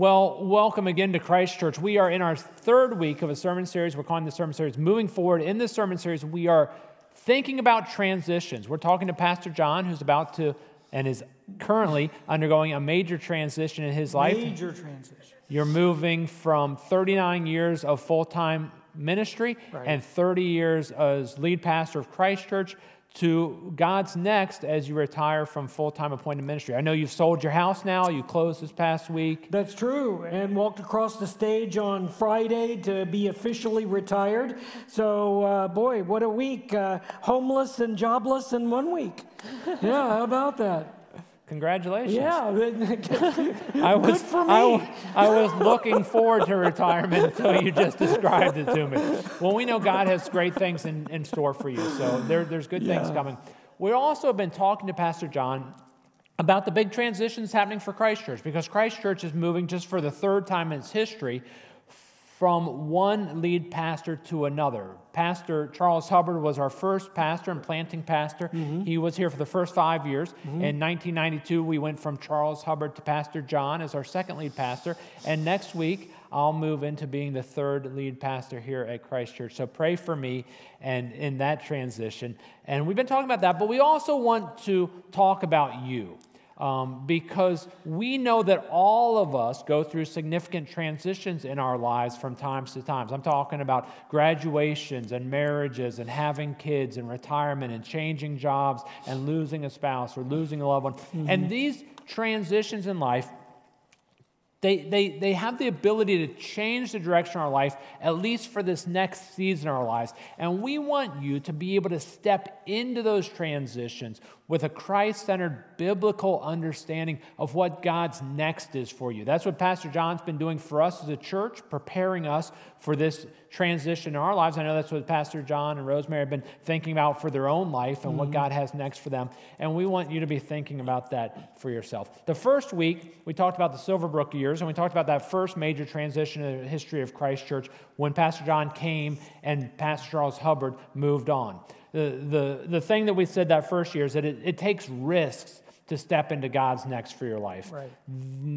Well, welcome again to Christ Church. We are in our third week of a sermon series. We're calling the sermon series Moving Forward. In this sermon series, we are thinking about transitions. We're talking to Pastor John, who's about to and is currently undergoing a major transition in his life. Major transition. You're moving from 39 years of full time ministry Right. and 30 years as lead pastor of Christ Church to God's next as you retire from full time appointed ministry. I know you've sold your house now, you closed this past week. That's true. And walked across the stage on Friday to be officially retired. So, uh, boy, what a week. Uh, homeless and jobless in one week. Yeah, how about that? Congratulations. Yeah. I was, for I, me. wa- I was looking forward to retirement until you just described it to me. Well, we know God has great things in, in store for you, so there, there's good things coming. We also have been talking to Pastor John about the big transitions happening for Christ Church because Christ Church is moving just for the third time in its history from one lead pastor to another. Pastor Charles Hubbard was our first pastor and planting pastor. Mm-hmm. He was here for the first five years. Mm-hmm. In 1992, we went from Charles Hubbard to Pastor John as our second lead pastor. And next week, I'll move into being the third lead pastor here at Christ Church. So pray for me and in that transition. And we've been talking about that, but we also want to talk about you um, because we know that all of us go through significant transitions in our lives from times to times. I'm talking about graduations and marriages and having kids and retirement and changing jobs and losing a spouse or losing a loved one. And these transitions in life they, they, they have the ability to change the direction of our life, at least for this next season of our lives. And we want you to be able to step into those transitions with a Christ centered biblical understanding of what God's next is for you. That's what Pastor John's been doing for us as a church, preparing us for this transition in our lives. I know that's what Pastor John and Rosemary have been thinking about for their own life and what mm-hmm. God has next for them. And we want you to be thinking about that for yourself. The first week, we talked about the Silverbrook years, and we talked about that first major transition in the history of Christ Church when Pastor John came and Pastor Charles Hubbard moved on. The, the, the thing that we said that first year is that it, it takes risks to step into God's next for your life. Right.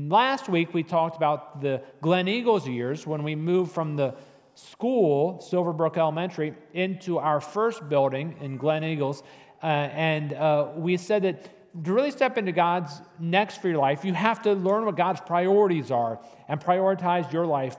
Last week, we talked about the Glen Eagles years when we moved from the school, Silverbrook Elementary, into our first building in Glen Eagles. Uh, and uh, we said that to really step into God's next for your life, you have to learn what God's priorities are and prioritize your life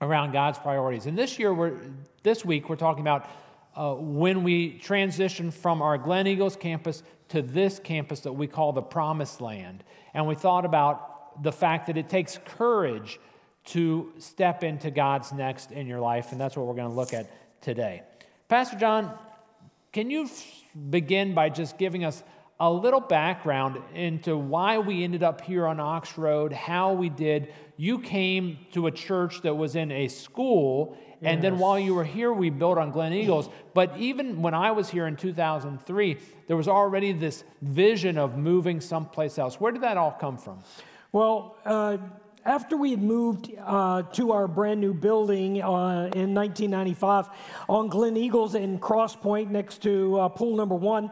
around God's priorities. And this year, we're, this week, we're talking about uh, when we transitioned from our Glen Eagles campus to this campus that we call the Promised Land. And we thought about the fact that it takes courage to step into God's next in your life, and that's what we're going to look at today. Pastor John, can you begin by just giving us a little background into why we ended up here on Ox Road, how we did? You came to a church that was in a school, and then while you were here, we built on Glen Eagles. But even when I was here in 2003, there was already this vision of moving someplace else. Where did that all come from? Well, uh, after we had moved uh, to our brand new building uh, in 1995 on Glen Eagles in Crosspointe next to uh, pool number one,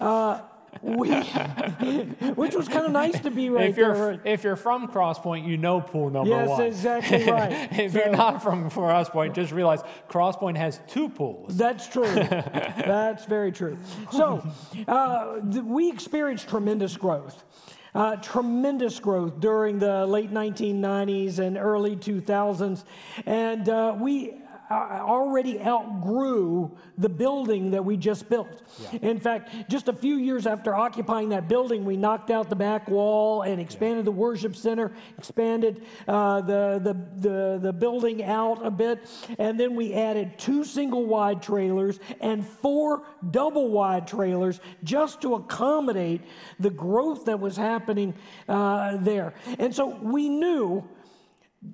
uh, we, which was kind of nice to be right if you're there. if you're from Crosspointe, you know pool number Yes, one. Yes, exactly right. if So- you're not from Crosspointe, just realize Crosspointe has two pools. That's true. That's very true. So, uh, we experienced tremendous growth. Uh, tremendous growth during the late 1990s and early 2000s. And uh, we already outgrew the building that we just built. In fact, just a few years after occupying that building, we knocked out the back wall and expanded the worship center, expanded uh, the, the, the, the building out a bit, and then we added two single wide trailers and four double wide trailers just to accommodate the growth that was happening uh, there. And so we knew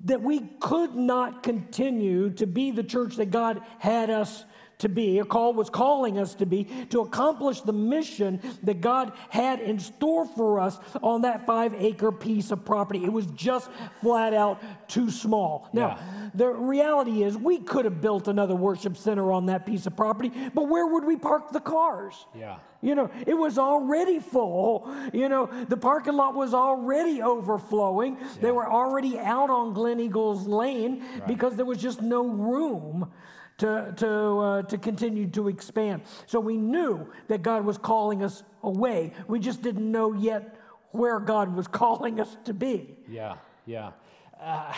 that we could not continue to be the church that God had us to be, a call was calling us to be, to accomplish the mission that God had in store for us on that five acre piece of property. It was just flat out too small. Now, Yeah. the reality is we could have built another worship center on that piece of property, but where would we park the cars? Yeah. You know, it was already full. You know, the parking lot was already overflowing. They were already out on Glen Eagles Lane because there was just no room to, to, uh, to continue to expand. So we knew that God was calling us away. We just didn't know yet where God was calling us to be. Yeah, yeah. Uh,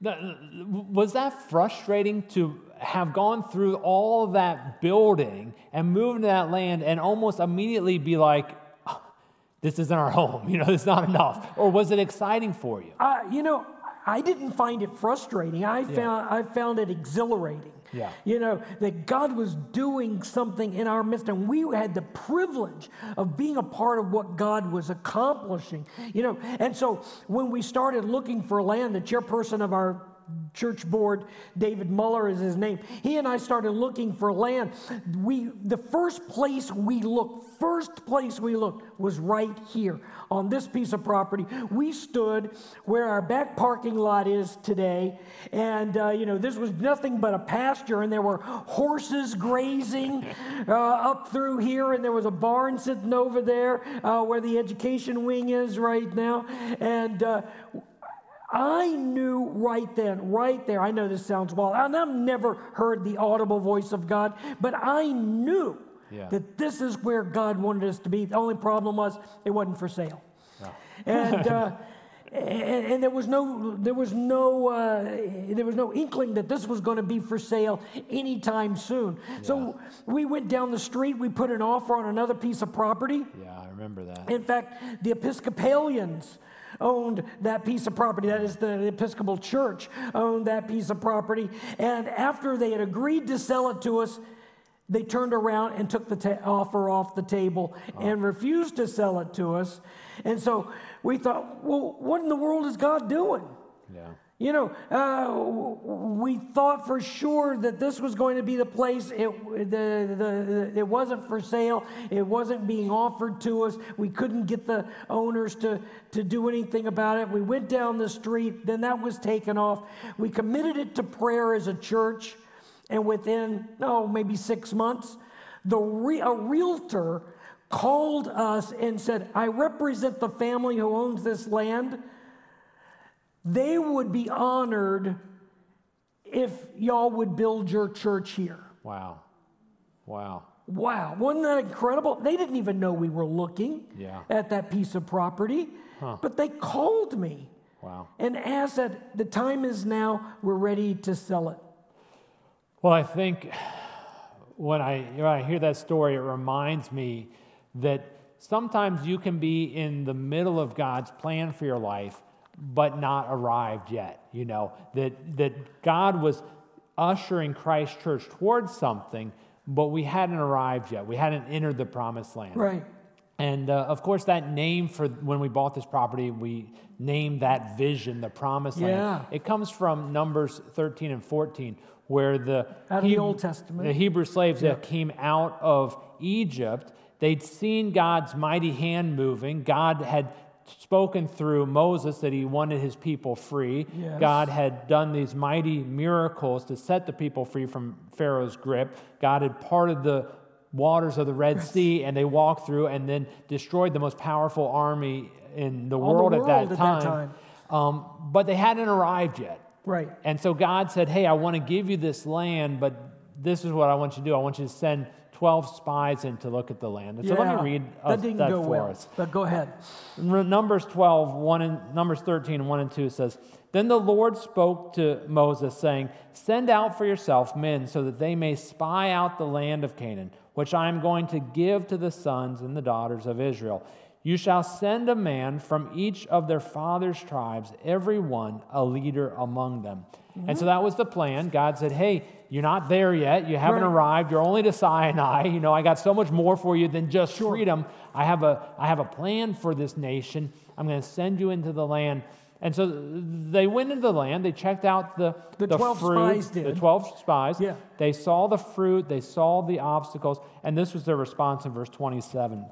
was that frustrating to have gone through all that building and move into that land and almost immediately be like, "Ah, this isn't our home, you know, it's not enough? Or was it exciting for you? Uh, you know, I didn't find it frustrating. I found I found it exhilarating. Yeah. You know, that God was doing something in our midst, and we had the privilege of being a part of what God was accomplishing. You know, and so when we started looking for land, the chairperson of our church board, David Muller is his name. He and I started looking for land. We the first place we looked, first place we looked was right here on this piece of property. We stood where our back parking lot is today, and uh, you know this was nothing but a pasture, and there were horses grazing uh, up through here, and there was a barn sitting over there uh, where the education wing is right now, and. I knew right then, right there, I know this sounds wild, and I've never heard the audible voice of God, but I knew Yeah. that this is where God wanted us to be. The only problem was it wasn't for sale. And, uh, and, and there was no, there was no, uh, there was no inkling that this was going to be for sale anytime soon. So we went down the street, we put an offer on another piece of property. Yeah, I remember that. In fact, the Episcopalians owned that piece of property. That is, the Episcopal Church owned that piece of property. And after they had agreed to sell it to us, they turned around and took the ta- offer off the table and refused to sell it to us. And so we thought, well, what in the world is God doing? Yeah. You know, uh, we thought for sure that this was going to be the place. It, the, the, it wasn't for sale. It wasn't being offered to us. We couldn't get the owners to, to do anything about it. We went down the street, then that was taken off. We committed it to prayer as a church, and within, oh, maybe six months, the re- a realtor called us and said, I represent the family who owns this land they would be honored if y'all would build your church here. Wow. Wow. Wow, wasn't that incredible? They didn't even know we were looking Yeah. at that piece of property, but they called me Wow. and asked that the time is now, we're ready to sell it. Well, I think when I, when I hear that story, it reminds me that sometimes you can be in the middle of God's plan for your life, but not arrived yet. You know, that, that God was ushering Christ Church towards something, but we hadn't arrived yet. We hadn't entered the promised land. Right. And uh, of course, that name for when we bought this property, we named that vision the promised land. Yeah. It comes from Numbers 13 and 14, where the, Out of the Old Testament. the Hebrew slaves that came out of Egypt, they'd seen God's mighty hand moving. God had spoken through Moses that he wanted his people free. Yes. God had done these mighty miracles to set the people free from Pharaoh's grip. God had parted the waters of the Red Sea and they walked through and then destroyed the most powerful army in the All the world, at, world that at that time. time. Um, but they hadn't arrived yet. Right. And so God said, Hey, I want to give you this land, but this is what I want you to do. I want you to send 12 spies in to look at the land. And so let me read that didn't that go for well, us. but go ahead. Numbers 12, 1 and, Numbers 13, 1 and 2 says, Then the Lord spoke to Moses, saying, Send out for yourself men so that they may spy out the land of Canaan, which I am going to give to the sons and the daughters of Israel. You shall send a man from each of their father's tribes, every one a leader among them. And so that was the plan. God said, Hey, you're not there yet. You haven't Right. arrived. You're only to Sinai. You know, I got so much more for you than just freedom. I have a, I have a plan for this nation. I'm going to send you into the land. And so they went into the land, they checked out the, The the 12 fruit, spies the 12 spies. Yeah. They saw the fruit, they saw the obstacles, and this was their response in verse 27.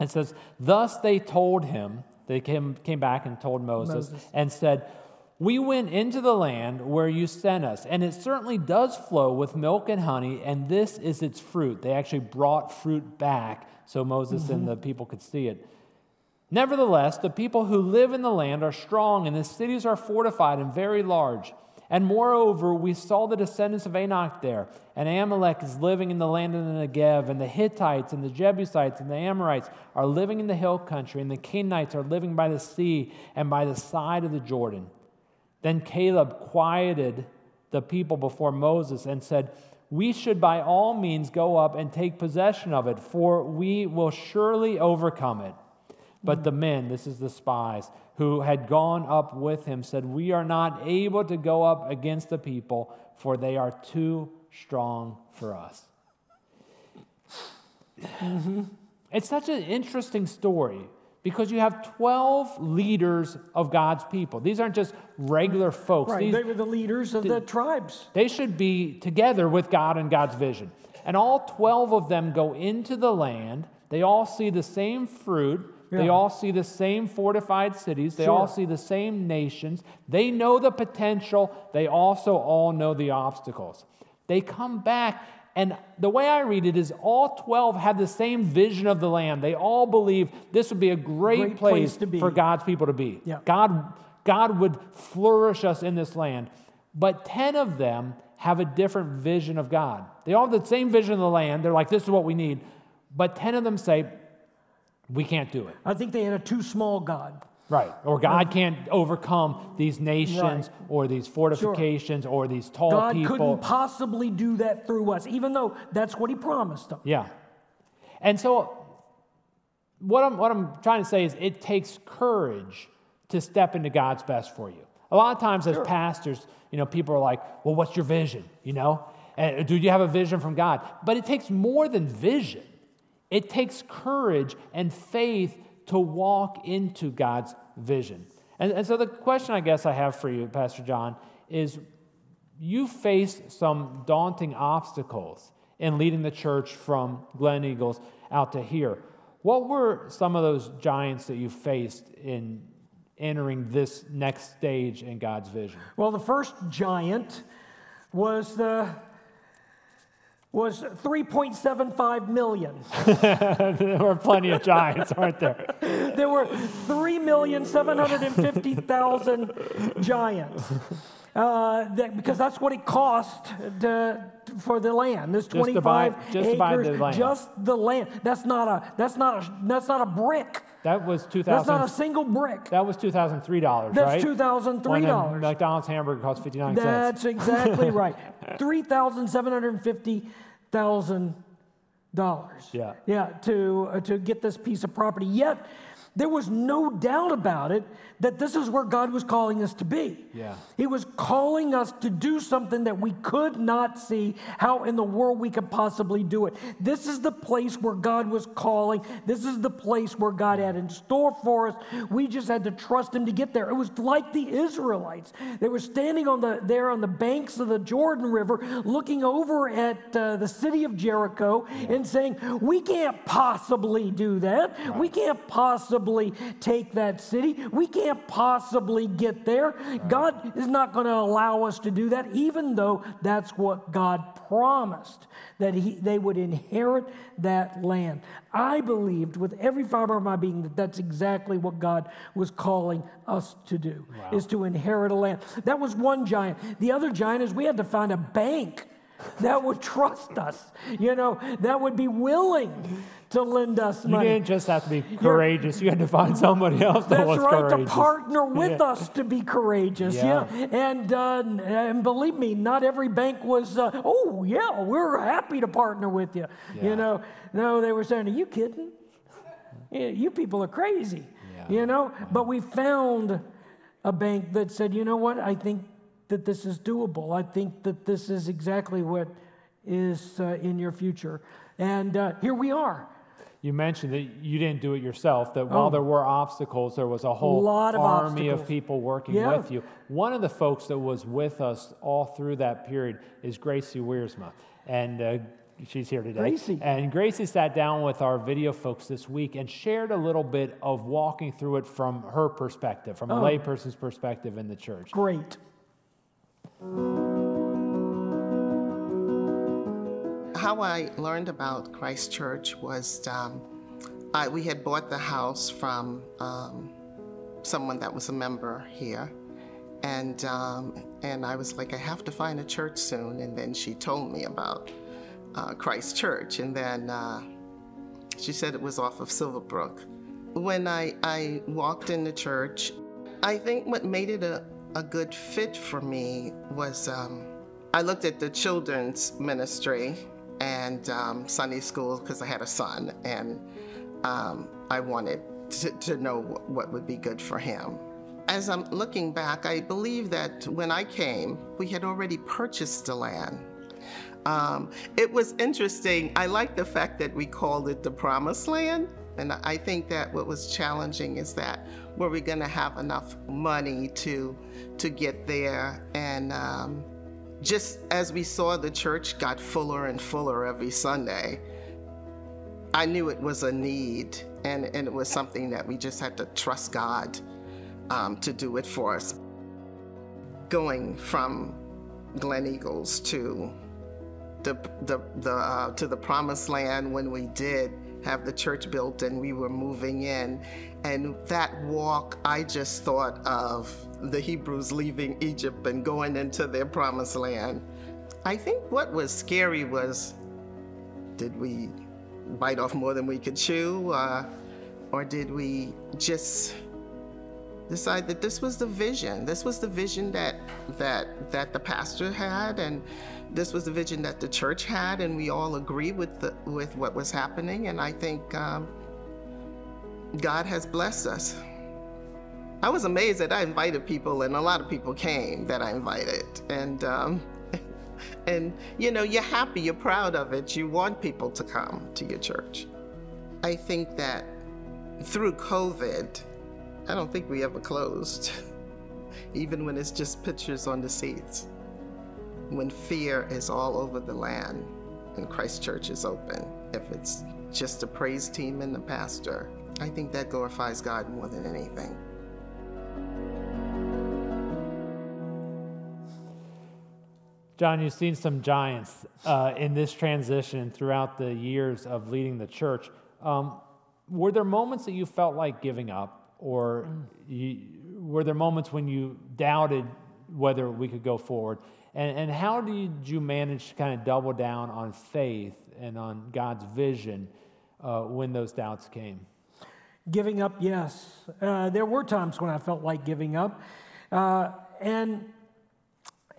It says, Thus they told him, they came, came back and told Moses, Moses. and said, We went into the land where you sent us, and it certainly does flow with milk and honey, and this is its fruit. They actually brought fruit back so Moses and the mm-hmm. people could see it. Nevertheless, the people who live in the land are strong, and the cities are fortified and very large. And moreover, we saw the descendants of Anak there, and Amalek is living in the land of the Negev, and the Hittites and the Jebusites and the Amorites are living in the hill country, and the Canaanites are living by the sea and by the side of the Jordan. Then Caleb quieted the people before Moses and said, We should by all means go up and take possession of it, for we will surely overcome it. But the men, this is the spies, who had gone up with him, said, We are not able to go up against the people, for they are too strong for us. It's such an interesting story because you have 12 leaders of God's people. These aren't just regular folks. Right. These, they were the leaders of the tribes. they should be together with God and God's vision. And all 12 of them go into the land. They all see the same fruit. They all see the same fortified cities. They Sure. all see the same nations. They know the potential. They also all know the obstacles. They come back, and the way I read it is all 12 had the same vision of the land. They all believe this would be a great, Great place, place for God's people to be. Yeah. God, God would flourish us in this land. But 10 of them have a different vision of God. They all have the same vision of the land. They're like, this is what we need. But 10 of them say, we can't do it. I think they had a too small God. Right. Or God can't overcome these nations Right. or these fortifications or these tall God people. God couldn't possibly do that through us, even though that's what He promised them. Yeah. And so, what I'm, what I'm trying to say is it takes courage to step into God's best for you. A lot of times, as pastors, you know, people are like, well, what's your vision? You know, and do you have a vision from God? But it takes more than vision, it takes courage and faith to walk into God's vision. And, and so, the question I guess I have for you, Pastor John, is you faced some daunting obstacles in leading the church from Glen Eagles out to here. What were some of those giants that you faced in entering this next stage in God's vision? Well, the first giant was the was 3.75 million. there were plenty of giants, aren't there? There were 3,750,000 giants. Uh, that, because that's what it cost to, for the land. This Just to buy- 25 just to buy acres, the land. just the land. That's not a that's not a that's not a brick. That was 2000. That's not a single brick. That was two thousand three dollars, That's right? $2,003. McDonald's hamburger cost fifty nine cents. That's exactly right. Three thousand seven hundred fifty thousand dollars. Yeah. Yeah. To uh, to get this piece of property. Yet there was no doubt about it that this is where God was calling us to be. Yeah. He was calling us to do something that we could not see how in the world we could possibly do it. This is the place where God was calling. This is the place where God had in store for us. We just had to trust him to get there. It was like the Israelites. They were standing on the there on the banks of the Jordan River looking over at uh, the city of Jericho and saying, "We can't possibly do that. We can't possibly take that city. We can't possibly get there. God is not going to allow us to do that, even though that's what God promised that he, they would inherit that land. I believed with every fiber of my being that that's exactly what God was calling us to do, is to inherit a land. That was one giant. The other giant is we had to find a bank that would trust us, you know, that would be willing to lend us money. You didn't just have to be courageous. You had to find somebody else that That's was right, courageous. to partner with Yeah. us to be courageous. Yeah. Yeah. And, uh, and believe me, not every bank was, uh, oh, yeah, we're happy to partner with you. Yeah. You know, no, they were saying, are you kidding? Yeah, you people are crazy. Yeah. You know, but we found a bank that said, you know what, I think that this is doable. I think that this is exactly what is uh, in your future. And uh, here we are. You mentioned that you didn't do it yourself, that while Oh. there were obstacles, there was a whole lot of army of people working Yeah. with you. One of the folks that was with us all through that period is Gracie Wiersma. And uh, she's here today. Gracie. And Gracie sat down with our video folks this week and shared a little bit of walking through it from her perspective, from a Oh. layperson's perspective in the church. Great. How I learned about Christ Church was um, I, we had bought the house from um, someone that was a member here. And, um, and I was like, I have to find a church soon. And then she told me about uh, Christ Church. And then uh, she said it was off of Silverbrook. When I, I walked in the church, I think what made it a, a good fit for me was um, I looked at the children's ministry and um, Sunday school because I had a son, and um, I wanted to, to know what would be good for him. As I'm looking back, I believe that when I came, we had already purchased the land. Um, it was interesting. I like the fact that we called it the promised land. And I think that what was challenging is that were we going to have enough money to to get there? And um, just as we saw the church got fuller and fuller every Sunday, I knew it was a need, and, and it was something that we just had to trust God um, to do it for us. Going from Glen Eagles to the the, the uh, to the promised land when we did have the church built and we were moving in. And that walk i just thought of the hebrews leaving egypt and going into their promised land. I think what was scary was did we bite off more than we could chew uh, or did we just decide that this was the vision. This was the vision that that that the pastor had, and this was the vision that the church had, and we all agree with the with what was happening. And I think um, God has blessed us. I was amazed that I invited people, and a lot of people came that I invited, and. Um, and you know, you're happy, you're proud of it, you want people to come to your church. I think that through COVID, I don't think we ever closed, even when it's just pictures on the seats. When fear is all over the land and Christ Church is open, if it's just a praise team and the pastor, I think that glorifies God more than anything. John, you've seen some giants uh, in this transition throughout the years of leading the church. Um, were there moments that you felt like giving up, or you, were there moments when you doubted whether we could go forward? And, and how did you manage to kind of double down on faith and on God's vision uh, when those doubts came? Giving up, yes. Uh, there were times when I felt like giving up. Uh, and,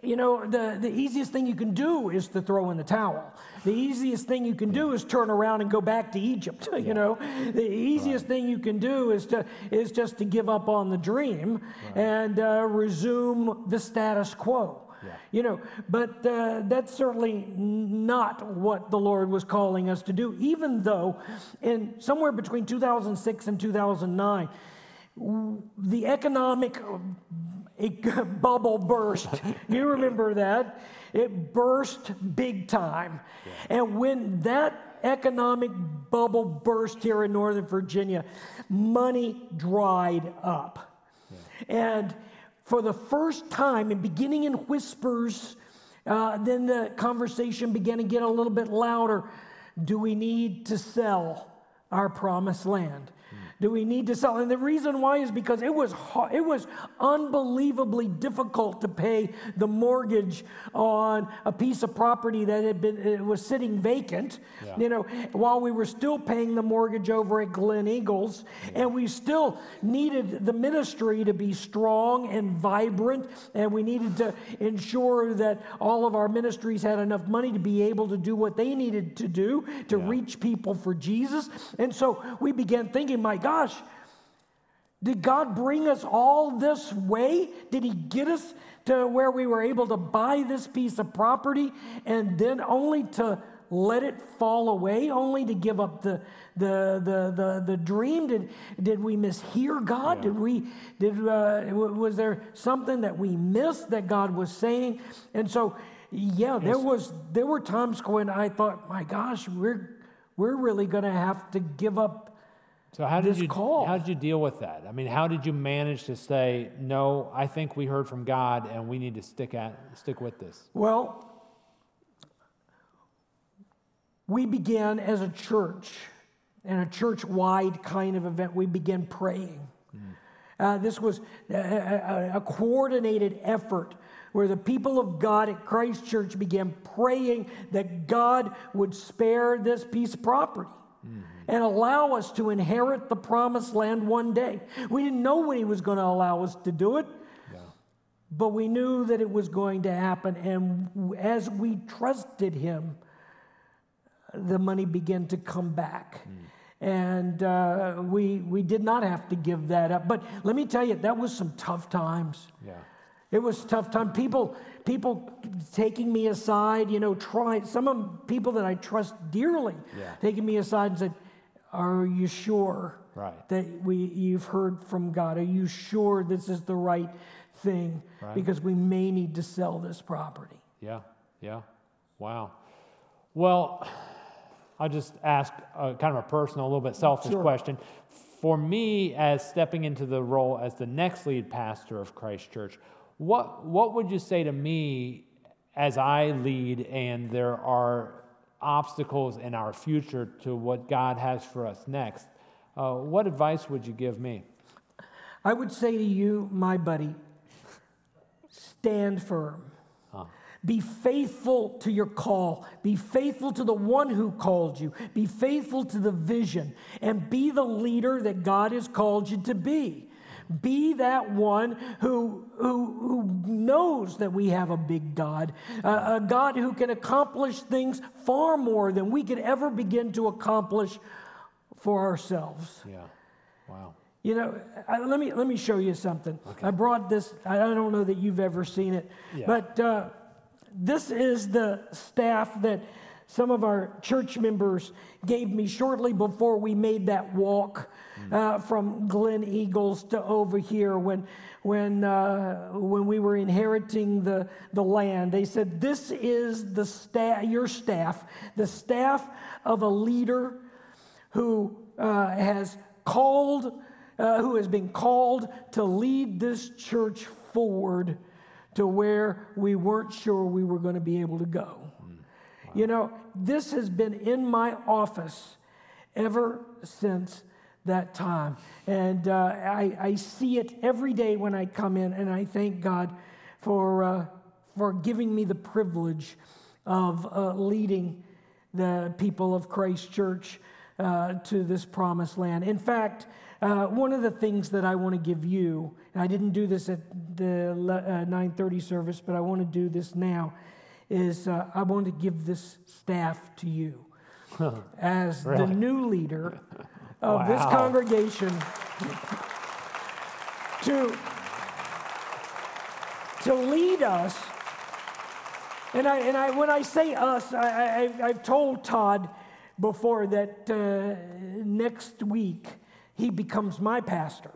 you know, the, the easiest thing you can do is to throw in the towel. The easiest thing you can do is turn around and go back to Egypt. You know, the easiest thing you can do is to is just to give up on the dream and uh, resume the status quo. You know, but uh, that's certainly not what the Lord was calling us to do, even though in somewhere between 2006 and 2009, w- the economic uh, bubble burst. you remember that? It burst big time. And when that economic bubble burst here in Northern Virginia, money dried up. And for the first time, and beginning in whispers, uh, then the conversation began to get a little bit louder. Do we need to sell our promised land? Do we need to sell? And the reason why is because it was hard, it was unbelievably difficult to pay the mortgage on a piece of property that had been it was sitting vacant. Yeah. You know, while we were still paying the mortgage over at Glen Eagles, and we still needed the ministry to be strong and vibrant, and we needed to ensure that all of our ministries had enough money to be able to do what they needed to do to Yeah. reach people for Jesus. And so we began thinking, my gosh, did God bring us all this way? Did He get us to where we were able to buy this piece of property and then only to let it fall away only to give up the, the, the, the, the dream? Did, did we mishear God? Yeah. Did we, did, uh, was there something that we missed that God was saying? And so, yeah, there was, there were times when I thought, my gosh, we're, we're really going to have to give up. So how did you call. how did you deal with that? I mean, how did you manage to say no? I think we heard from God, and we need to stick at stick with this. Well, we began as a church, in a church wide kind of event, we began praying. Uh, this was a, a- a coordinated effort where the people of God at Christ Church began praying that God would spare this piece of property and allow us to inherit the promised land one day. We didn't know when He was going to allow us to do it, but we knew that it was going to happen. And as we trusted Him, the money began to come back. And uh, we, we did not have to give that up. But let me tell you, that was some tough times. Yeah. It was tough time. People, people taking me aside, you know, trying, some of people that I trust dearly, Yeah. taking me aside and said, Are you sure Right. that we, you've heard from God? Are you sure this is the right thing? Right. Because we may need to sell this property. Yeah, yeah. Wow. Well, I'll just ask a, kind of a personal, a little bit selfish Sure. question. For me, as stepping into the role as the next lead pastor of Christ Church, what, what would you say to me as I lead and there are obstacles in our future to what God has for us next? Uh, what advice would you give me? I would say to you, my buddy, stand firm. Be faithful to your call. Be faithful to the one who called you. Be faithful to the vision and be the leader that God has called you to be. Be that one who, who, who knows that we have a big God, uh, a God who can accomplish things far more than we could ever begin to accomplish for ourselves. Yeah. Wow. You know, I, let me let me show you something. I brought this. I I don't know that you've ever seen it, Yeah. but uh, this is the staff that some of our church members gave me shortly before we made that walk uh, from Glen Eagles to over here when when uh, when we were inheriting the the land. They said this is the staff, your staff, the staff of a leader who uh, has called, uh, who has been called to lead this church forward to where we weren't sure we were going to be able to go. You know, this has been in my office ever since that time. And uh, I, I see it every day when I come in, and I thank God for, uh, for giving me the privilege of uh, leading the people of Christ Church uh, to this promised land. In fact, uh, one of the things that I want to give you, and I didn't do this at the uh, 9:30 service, but I want to do this now, is uh, I want to give this staff to you as the new leader of this congregation to to lead us. And I, and I, when I say us, I, I, I've- I've told Todd before that uh, next week he becomes my pastor.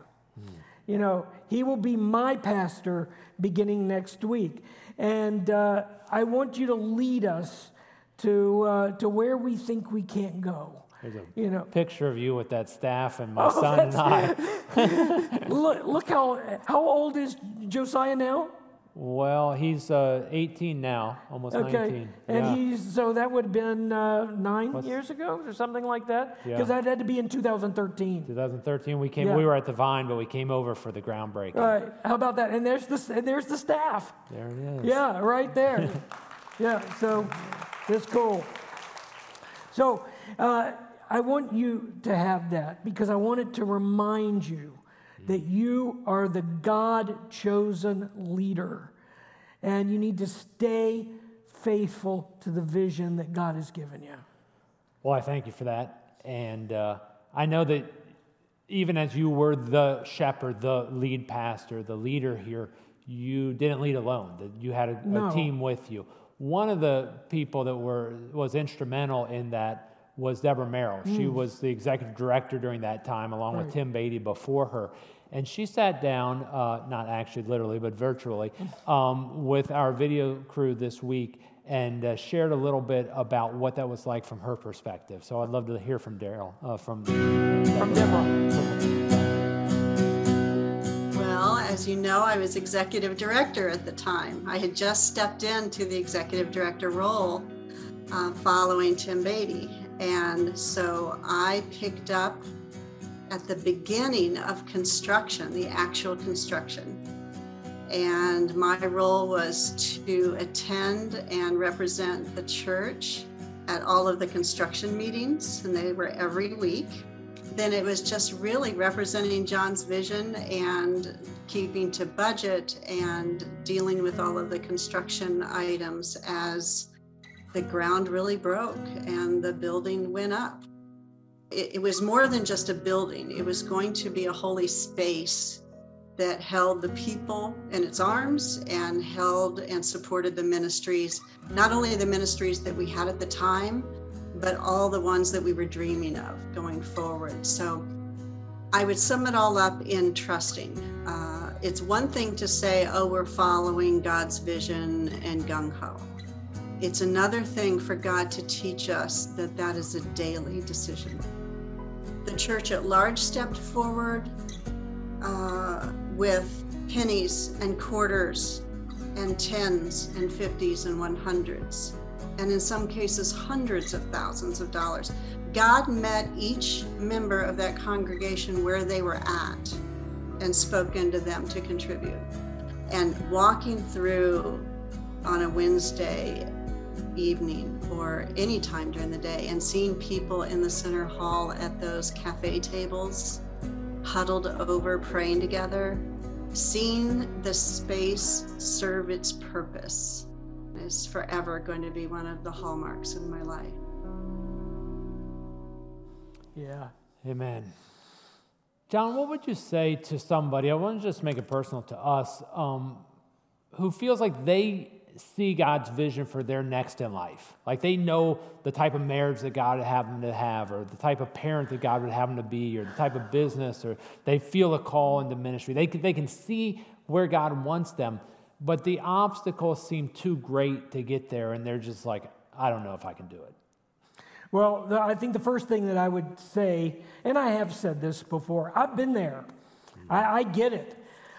You know, he will be my pastor beginning next week. And uh, I want you to lead us to, uh, to where we think we can't go. There's a You know, picture of you with that staff and my Oh, son and I. look, look how, how old is Josiah now? Well, he's uh, 18 now, almost Okay, 19. and yeah. he's so that would have been uh, nine years ago or something like that. Yeah. Because that had to be in 2013. 2013, we came. Yeah. We were at the Vine, but we came over for the groundbreaking. All right, how about that? And there's the and there's the staff. There it is. Yeah, right there. yeah, so that's cool. So uh, I want you to have that because I wanted to remind you that you are the God chosen leader and you need to stay faithful to the vision that God has given you. Well, I thank you for that, and uh, I know that even as you were the shepherd, the lead pastor, the leader here, you didn't lead alone. That you had a, No. a team with you. one of the people that were was instrumental in that was Deborah Merrill. Mm. She was the executive director during that time, along right. with Tim Beatty before her. And she sat down, uh, not actually literally, but virtually, um, with our video crew this week and uh, shared a little bit about what that was like from her perspective. So I'd love to hear from Daryl, uh, from, from Deborah. Well, as you know, I was executive director at the time. I had just stepped into the executive director role uh, following Tim Beatty. And so I picked up at the beginning of construction, the actual construction. And my role was to attend and represent the church at all of the construction meetings, and they were every week. Then it was just really representing John's vision and keeping to budget and dealing with all of the construction items as the ground really broke and the building went up. It, it, was more than just a building, it was going to be a holy space that held the people in its arms and held and supported the ministries, not only the ministries that we had at the time, but all the ones that we were dreaming of going forward. So I would sum it all up in trusting. Uh, it's one thing to say, oh, we're following God's vision and gung ho. It's another thing for God to teach us that that is a daily decision. The church at large stepped forward uh, with pennies and quarters and tens and fifties and one hundreds, and in some cases, hundreds of thousands of dollars. God met each member of that congregation where they were at and spoke into them to contribute. And walking through on a Wednesday evening or any time during the day and seeing people in the center hall at those cafe tables huddled over praying together seeing the space serve its purpose. Is forever going to be one of the hallmarks in my life. Yeah. Amen. John what would you say to somebody? I want to just make it personal to us um, who feels like they see God's vision for their next in life. Like they know the type of marriage that God would have them to have, or the type of parent that God would have them to be, or the type of business, or they feel a call into ministry. They can, they can see where God wants them, but the obstacles seem too great to get there, and they're just like, I don't know if I can do it. Well, I think the first thing that I would say, and I have said this before, I've been there. Mm-hmm. I, I get it.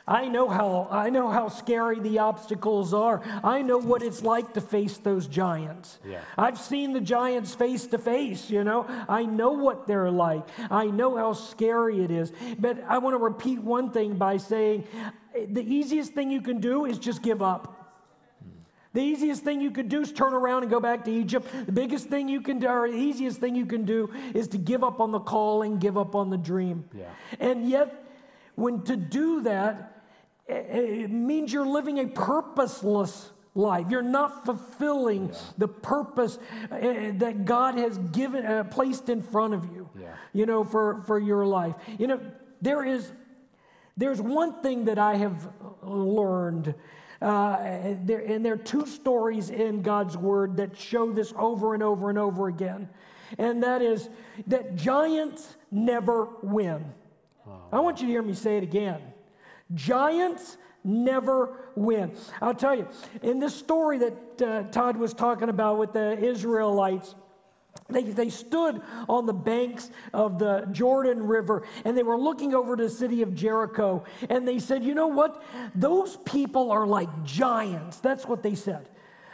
I know how I know how scary the obstacles are. I know what it's like to face those giants. Yeah. I've seen the giants face to face, you know. I know what they're like. I know how scary it is. But I want to repeat one thing by saying the easiest thing you can do is just give up. The easiest thing you could do is turn around and go back to Egypt. The biggest thing you can do, or the easiest thing you can do, is to give up on the calling, give up on the dream. Yeah. And yet, when to do that, it means you're living a purposeless life. You're not fulfilling yeah. the purpose uh, that God has given, uh, placed in front of you, yeah. you know, for, for your life. You know, there is, there's one thing that I have learned, uh, there, and there are two stories in God's word that show this over and over and over again. And that is that giants never win. Oh. I want you to hear me say it again. Giants never win. I'll tell you, in this story that uh, Todd was talking about with the Israelites, they, they stood on the banks of the Jordan River and they were looking over to the city of Jericho and they said, You know what? Those people are like giants. That's what they said.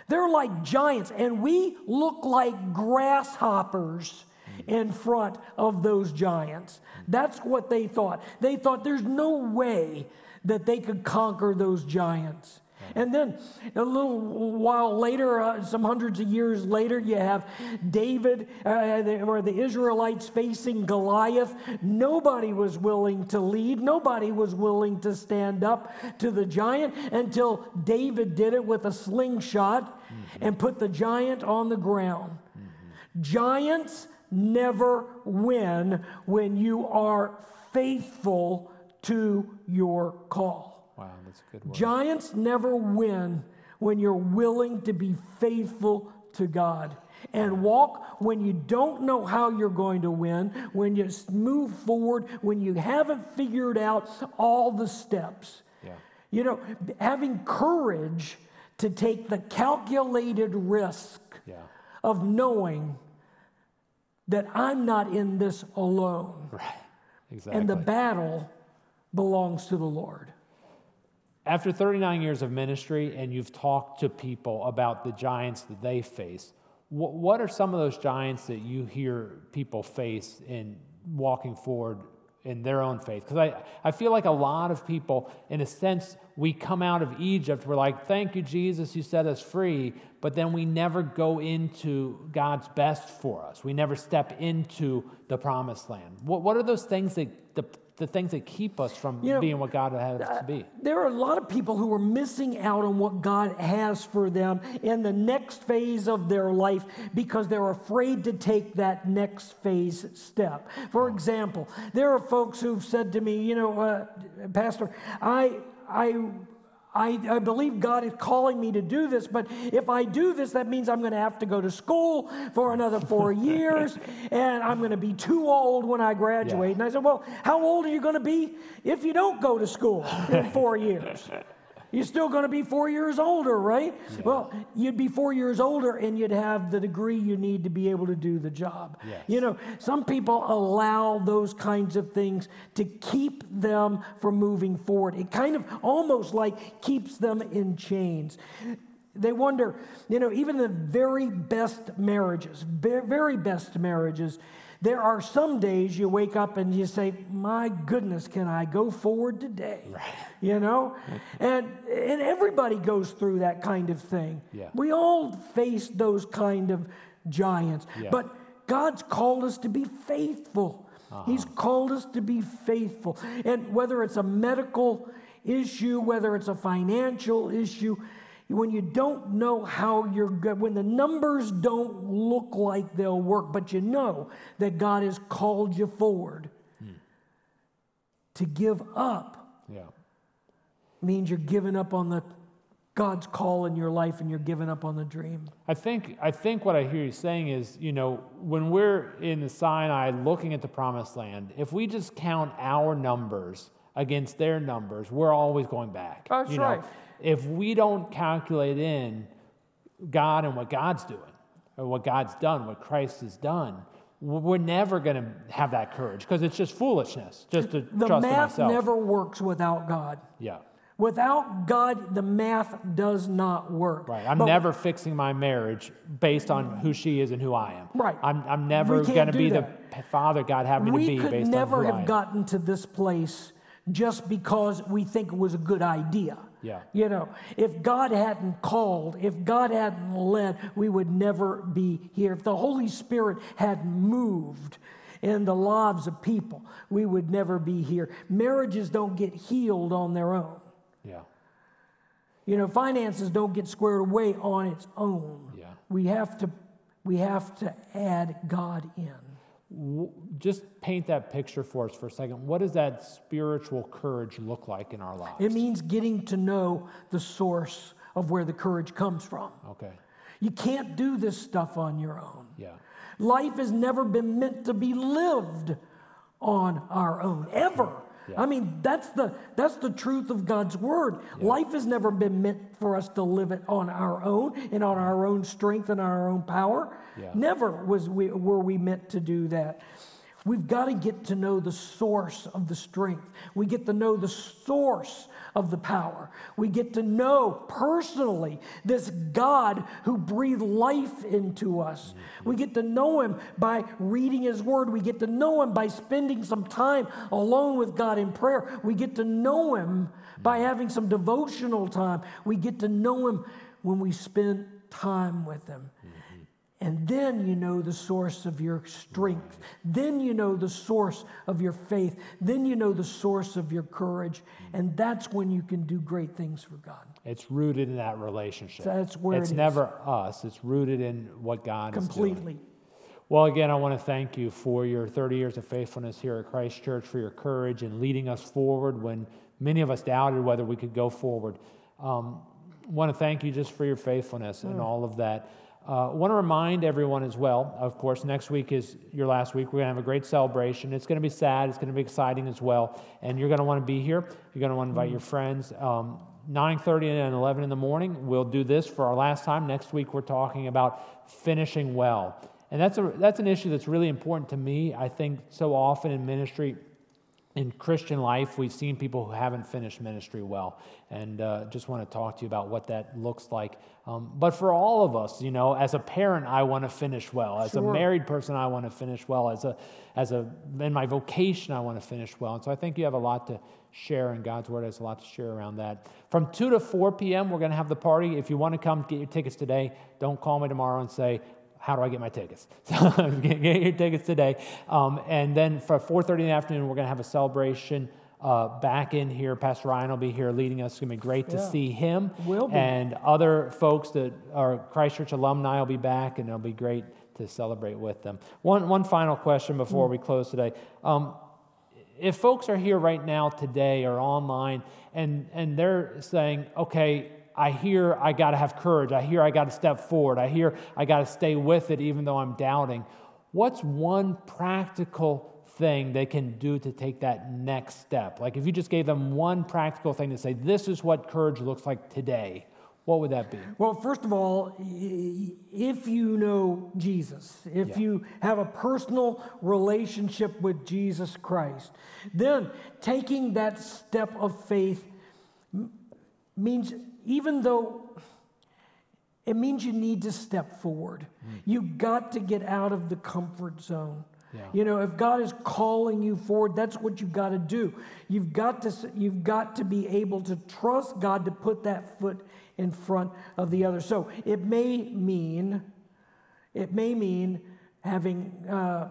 They're like giants, and we look like grasshoppers in front of those giants. That's what they thought. They thought there's no way that they could conquer those giants. And then a little while later, uh, some hundreds of years later, you have David uh, the, or the Israelites facing Goliath. Nobody was willing to lead, nobody was willing to stand up to the giant until David did it with a slingshot mm-hmm. and put the giant on the ground. Mm-hmm. Giants never win when you are faithful to your call. Wow, that's a good word. Giants never win when you're willing to be faithful to God and walk when you don't know how you're going to win, when you move forward, when you haven't figured out all the steps. Yeah. You know, having courage to take the calculated risk Yeah. of knowing that I'm not in this alone Right. Exactly. and the battle belongs to the Lord. After 39 years of ministry, and you've talked to people about the giants that they face, what, what are some of those giants that you hear people face in walking forward in their own faith? Because I, I feel like a lot of people, in a sense, we come out of Egypt, we're like, thank you, Jesus, you set us free, but then we never go into God's best for us. We never step into the promised land. What, what are those things that, the, the things that keep us from You know, being what God has us to be? There are a lot of people who are missing out on what God has for them in the next phase of their life because they're afraid to take that next phase step. For example, there are folks who've said to me, you know, uh, Pastor, I, I, I, I believe God is calling me to do this, but if I do this, that means I'm going to have to go to school for another four years, and I'm going to be too old when I graduate. Yeah. And I said, Well, how old are you going to be if you don't go to school in four years? You're still going to be four years older, right? Well, you'd be four years older and you'd have the degree you need to be able to do the job. Yes. You know, some people allow those kinds of things to keep them from moving forward. It kind of almost like keeps them in chains. They wonder, you know, even the very best marriages, very best marriages, there are some days you wake up and you say, My goodness, can I go forward today? Right. You know? And, and everybody goes through that kind of thing. Yeah. We all face those kind of giants. Yeah. But God's called us to be faithful. Uh-huh. He's called us to be faithful. And whether it's a medical issue, whether it's a financial issue, when you don't know how you're good, when the numbers don't look like they'll work, but you know that God has called you forward, to give up Yeah. means you're giving up on the God's call in your life and you're giving up on the dream. I think, I think what I hear you saying is, you know, when we're in the Sinai looking at the promised land, if we just count our numbers against their numbers, we're always going back. That's you know? right. If we don't calculate in God and what God's doing, or what God's done, what Christ has done, we're never going to have that courage because it's just foolishness just to The trust in math myself. never works without God. yeah. Without God, the math does not work. Right. I'm But never fixing my marriage based on who she is and who I am. Right. I'm, I'm never going to be the that. p- father God had me to We be could based never on who I have gotten to this place just because we think it was a good idea. Yeah. You know, if God hadn't called, if God hadn't led, we would never be here. If the Holy Spirit hadn't moved in the lives of people, we would never be here. Marriages don't get healed on their own. yeah. You know, finances don't get squared away on its own. Yeah. We have to we have to add God in. Just paint that picture for us for a second. What does that spiritual courage look like in our lives? It means getting to know the source of where the courage comes from. okay. You can't do this stuff on your own. Yeah. Life has never been meant to be lived on our own, ever. Yeah. I mean, that's the, that's the truth of God's word. Life has never been meant for us to live it on our own and on mm-hmm. our own strength and our own power. Yeah. Never was we, were we meant to do that. We've got to get to know the source of the strength. We get to know the source of the power. We get to know personally this God who breathed life into us. We get to know Him by reading His Word. We get to know Him by spending some time alone with God in prayer. We get to know Him by having some devotional time. We get to know Him when we spend time with Him. And then you know the source of your strength. Then you know the source of your faith. Then you know the source of your courage. And that's when you can do great things for God. It's rooted in that relationship. That's where it's it is. never us. It's rooted in what God is doing. Completely. Well, again, I want to thank you for your 30 years of faithfulness here at Christ Church, for your courage and leading us forward when many of us doubted whether we could go forward. Um, want to thank you just for your faithfulness and all of that. Uh, want to remind everyone as well, of course, next week is your last week. We're going to have a great celebration. It's going to be sad, it's going to be exciting as well. And you're going to want to be here. You're going to want to invite your friends. Um, 9.30 and 11 in the morning, we'll do this for our last time. Next week, we're talking about finishing well. And that's, a, that's an issue that's really important to me. I think so often in ministry, in Christian life, we've seen people who haven't finished ministry well, and uh, just want to talk to you about what that looks like. Um, but for all of us, you know, as a parent, I want to finish well. As Sure. a married person, I want to finish well. As a, as a, in my vocation, I want to finish well. And so I think you have a lot to share, and God's Word has a lot to share around that. From 2 to 4 p.m., we're going to have the party. If you want to come get your tickets today, don't call me tomorrow and say, how do I get my tickets? So get your tickets today. Um, and then for 4.30 in the afternoon, we're going to have a celebration uh, back in here. Pastor Ryan will be here leading us. It's going to be great to Yeah. see him. Will be. And other folks that are Christchurch alumni will be back, and it'll be great to celebrate with them. One, one final question before we close today. Um, if folks are here right now today or online and, and they're saying, okay, I hear I got to have courage. I hear I got to step forward. I hear I got to stay with it even though I'm doubting. What's one practical thing they can do to take that next step? Like if you just gave them one practical thing to say, this is what courage looks like today, what would that be? Well, first of all, if you know Jesus, if Yeah. you have a personal relationship with Jesus Christ, then taking that step of faith means even though it means you need to step forward, You've got to get out of the comfort zone. Yeah. You know, if God is calling you forward, that's what you've got to do. You've got to you've got to be able to trust God to put that foot in front of the other. So it may mean it may mean having uh,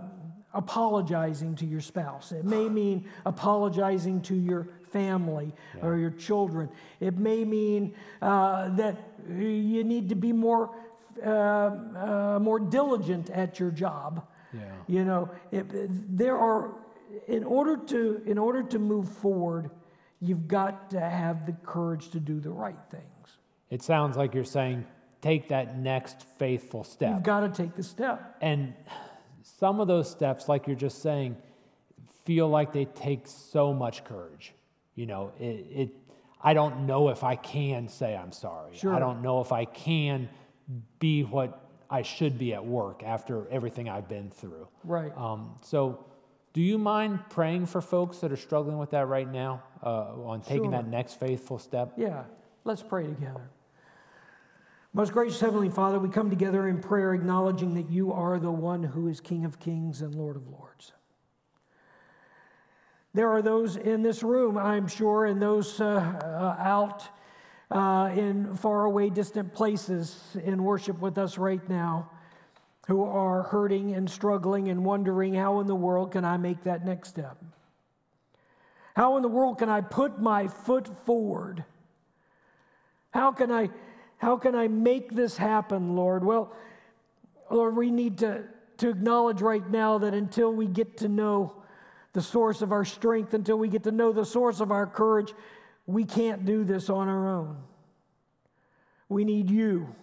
apologizing to your spouse. It may mean apologizing to your family or your children. It may mean uh, that you need to be more uh, uh, more diligent at your job. Yeah. You know, it, there are in order to in order to move forward, you've got to have the courage to do the right things. It sounds like you're saying take that next faithful step. You've got to take the step. And some of those steps, like you're just saying, feel like they take so much courage. You know, it, it I don't know if I can say I'm sorry. Sure. I don't know if I can be what I should be at work after everything I've been through. Right. Um, so, do you mind praying for folks that are struggling with that right now uh, on taking Sure. that next faithful step? Yeah, let's pray together. Most gracious Heavenly Father, we come together in prayer acknowledging that you are the one who is King of kings and Lord of lords. There are those in this room, I'm sure, and those uh, uh, out uh, in faraway, distant places in worship with us right now who are hurting and struggling and wondering how in the world can I make that next step? How in the world can I put my foot forward? How can I how can I make this happen, Lord? Well, Lord, we need to, to acknowledge right now that until we get to know the source of our strength, until we get to know the source of our courage, we can't do this on our own. We need you.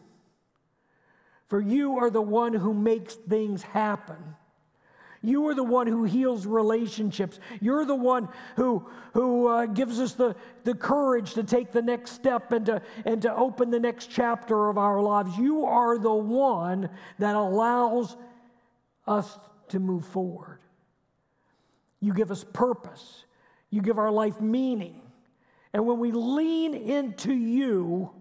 For you are the one who makes things happen. You are the one who heals relationships. You're the one who, who uh, gives us the, the courage to take the next step and to, and to open the next chapter of our lives. You are the one that allows us to move forward. You give us purpose, you give our life meaning. And when we lean into you,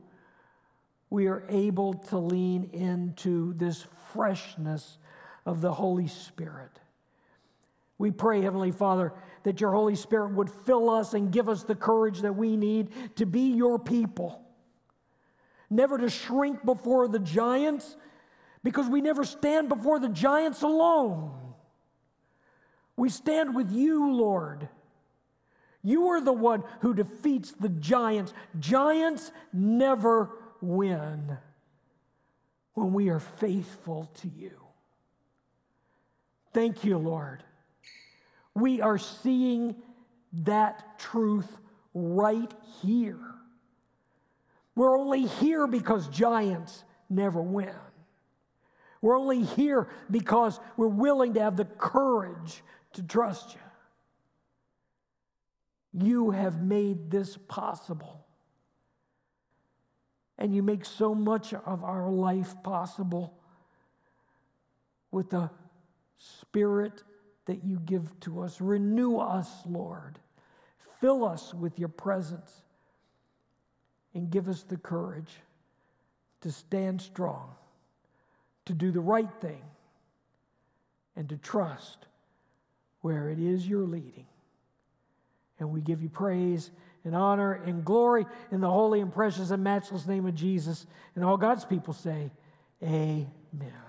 we are able to lean into this freshness of the Holy Spirit. We pray, Heavenly Father, that your Holy Spirit would fill us and give us the courage that we need to be your people. Never to shrink before the giants, because we never stand before the giants alone. We stand with you, Lord. You are the one who defeats the giants. Giants never win when we are faithful to you. Thank you, Lord. We are seeing that truth right here. We're only here because giants never win. We're only here because we're willing to have the courage to trust you. You have made this possible. And you make so much of our life possible with the Spirit that you give to us. Renew us, Lord. Fill us with your presence and give us the courage to stand strong, to do the right thing, and to trust where it is you're leading. And we give you praise and honor and glory in the holy and precious and matchless name of Jesus. And all God's people say, Amen.